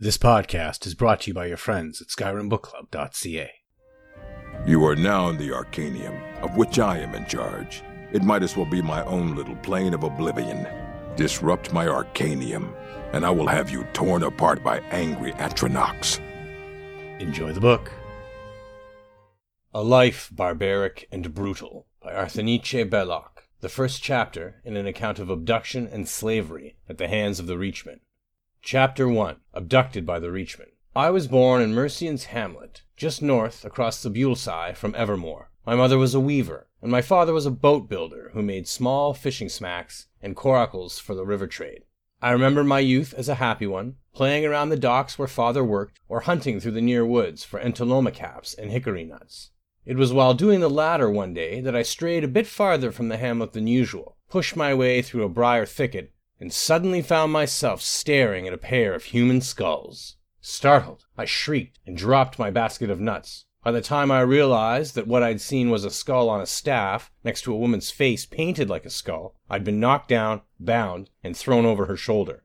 This podcast is brought to you by your friends at SkyrimBookClub.ca. You are now in the Arcanaeum, of which I am in charge. It might as well be my own little plane of oblivion. Disrupt my Arcanaeum, and I will have you torn apart by angry Atronachs. Enjoy the book. A Life Barbaric and Brutal by Arthenice Belloc, the first chapter in an account of abduction and slavery at the hands of the Reachmen. Chapter 1 Abducted by the Reachmen. I was born in Mercian's hamlet, just north across the Bjoulsae from Evermor. My mother was a weaver, and my father was a boat builder who made small fishing smacks and coracles for the river trade. I remember my youth as a happy one, playing around the docks where father worked, or hunting through the near woods for entoloma caps and hickory nuts. It was while doing the latter one day that I strayed a bit farther from the hamlet than usual, pushed my way through a briar thicket, and suddenly found myself staring at a pair of human skulls. Startled, I shrieked and dropped my basket of nuts. By the time I realized that what I'd seen was a skull on a staff next to a woman's face painted like a skull, I'd been knocked down, bound, and thrown over her shoulder.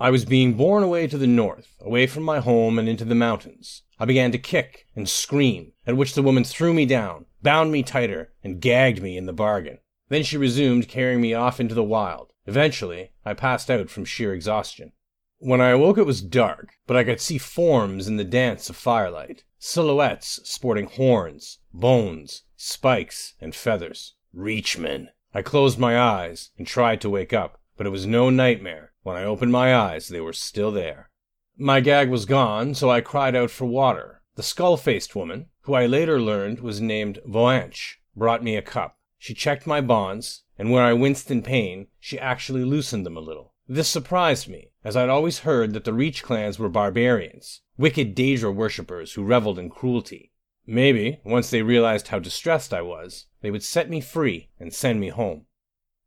I was being borne away to the north, away from my home and into the mountains. I began to kick and scream, at which the woman threw me down, bound me tighter, and gagged me in the bargain. Then she resumed carrying me off into the wild. Eventually, I passed out from sheer exhaustion. When I awoke, it was dark, but I could see forms in the dance of firelight silhouettes sporting horns, bones, spikes, and feathers. Reachmen. I closed my eyes and tried to wake up, but it was no nightmare. When I opened my eyes, they were still there. My gag was gone, so I cried out for water. The skull faced woman, who I later learned was named Voanche, brought me a cup. She checked my bonds, and where I winced in pain, she actually loosened them a little. This surprised me, as I'd always heard that the Reach clans were barbarians, wicked Daedra worshippers who reveled in cruelty. Maybe, once they realized how distressed I was, they would set me free and send me home.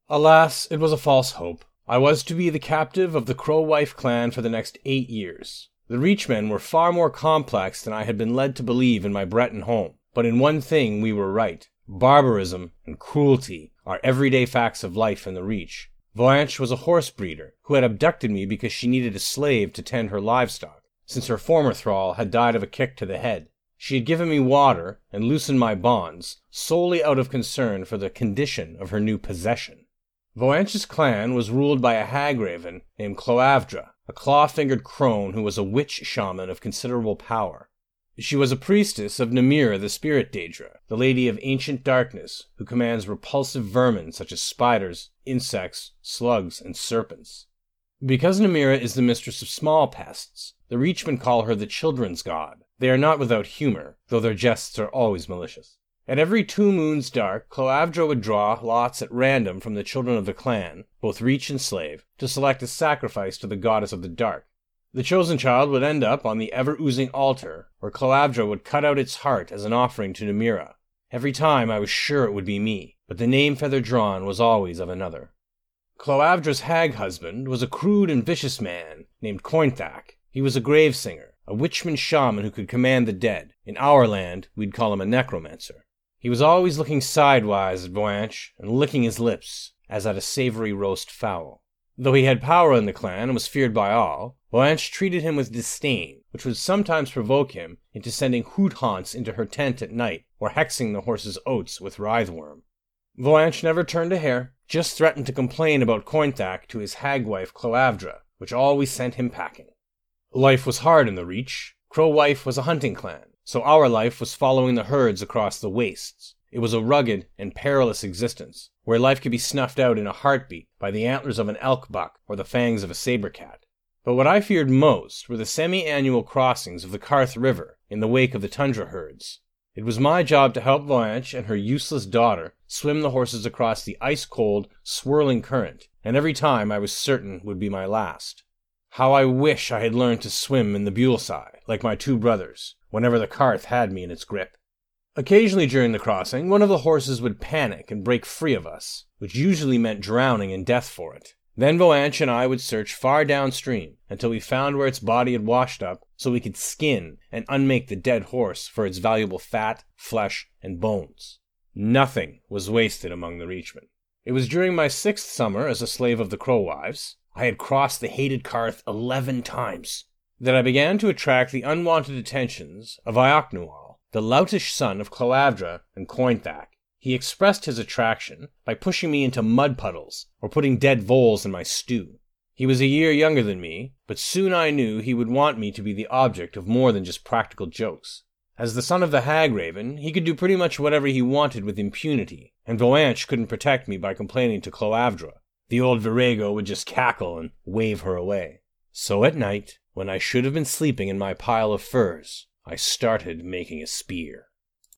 Alas, it was a false hope. I was to be the captive of the Crow Wife clan for the next eight years. The Reachmen were far more complex than I had been led to believe in my Breton home, but in one thing we were right. Barbarism and cruelty are everyday facts of life in the Reach. Voanche was a horse breeder who had abducted me because she needed a slave to tend her livestock, since her former thrall had died of a kick to the head. She had given me water and loosened my bonds solely out of concern for the condition of her new possession. Voanche's clan was ruled by a hag raven named Cloavdra, a claw fingered crone who was a witch shaman of considerable power. She was a priestess of Namira, the spirit Daedra, the lady of ancient darkness, who commands repulsive vermin such as spiders, insects, slugs, and serpents. Because Namira is the mistress of small pests, the Reachmen call her the children's god. They are not without humor, though their jests are always malicious. At every two moons dark, Cloavdra would draw lots at random from the children of the clan, both Reach and slave, to select a sacrifice to the goddess of the dark. The chosen child would end up on the ever oozing altar, where Cloavdra would cut out its heart as an offering to Namira. Every time I was sure it would be me, but the name feather drawn was always of another. Cloavdra's hag husband was a crude and vicious man named Cointhak. He was a grave singer, a witchman shaman who could command the dead. In our land, we'd call him a necromancer. He was always looking sidewise at Voanche and licking his lips, as at a savory roast fowl. Though he had power in the clan and was feared by all, Voanche treated him with disdain, which would sometimes provoke him into sending hoot haunts into her tent at night, or hexing the horse's oats with wrytheworm. Voanche never turned a hair, just threatened to complain about Cointhak to his hag wife Cloavdra, which always sent him packing. Life was hard in the Reach. Crow Wife was a hunting clan, so our life was following the herds across the wastes. It was a rugged and perilous existence, where life could be snuffed out in a heartbeat by the antlers of an elk buck or the fangs of a saber cat. But what I feared most were the semi annual crossings of the Karth River in the wake of the tundra herds. It was my job to help Voanche and her useless daughter swim the horses across the ice cold, swirling current, and every time I was certain would be my last. How I wish I had learned to swim in the Bjoulsae, like my two brothers, whenever the Karth had me in its grip. Occasionally during the crossing, one of the horses would panic and break free of us, which usually meant drowning and death for it. Then Voanche and I would search far downstream until we found where its body had washed up so we could skin and unmake the dead horse for its valuable fat, flesh, and bones. Nothing was wasted among the Reachmen. It was during my sixth summer as a slave of the Crow Wives. I had crossed the hated Karth eleven times. that I began to attract the unwanted attentions of Iocnual, the loutish son of Cloavdra and Cointhak. He expressed his attraction by pushing me into mud puddles or putting dead voles in my stew. He was a year younger than me, but soon I knew he would want me to be the object of more than just practical jokes. As the son of the Hag Raven, he could do pretty much whatever he wanted with impunity, and Voanche couldn't protect me by complaining to Cloavdra. The old Virago would just cackle and wave her away. So at night, when I should have been sleeping in my pile of furs, I started making a spear.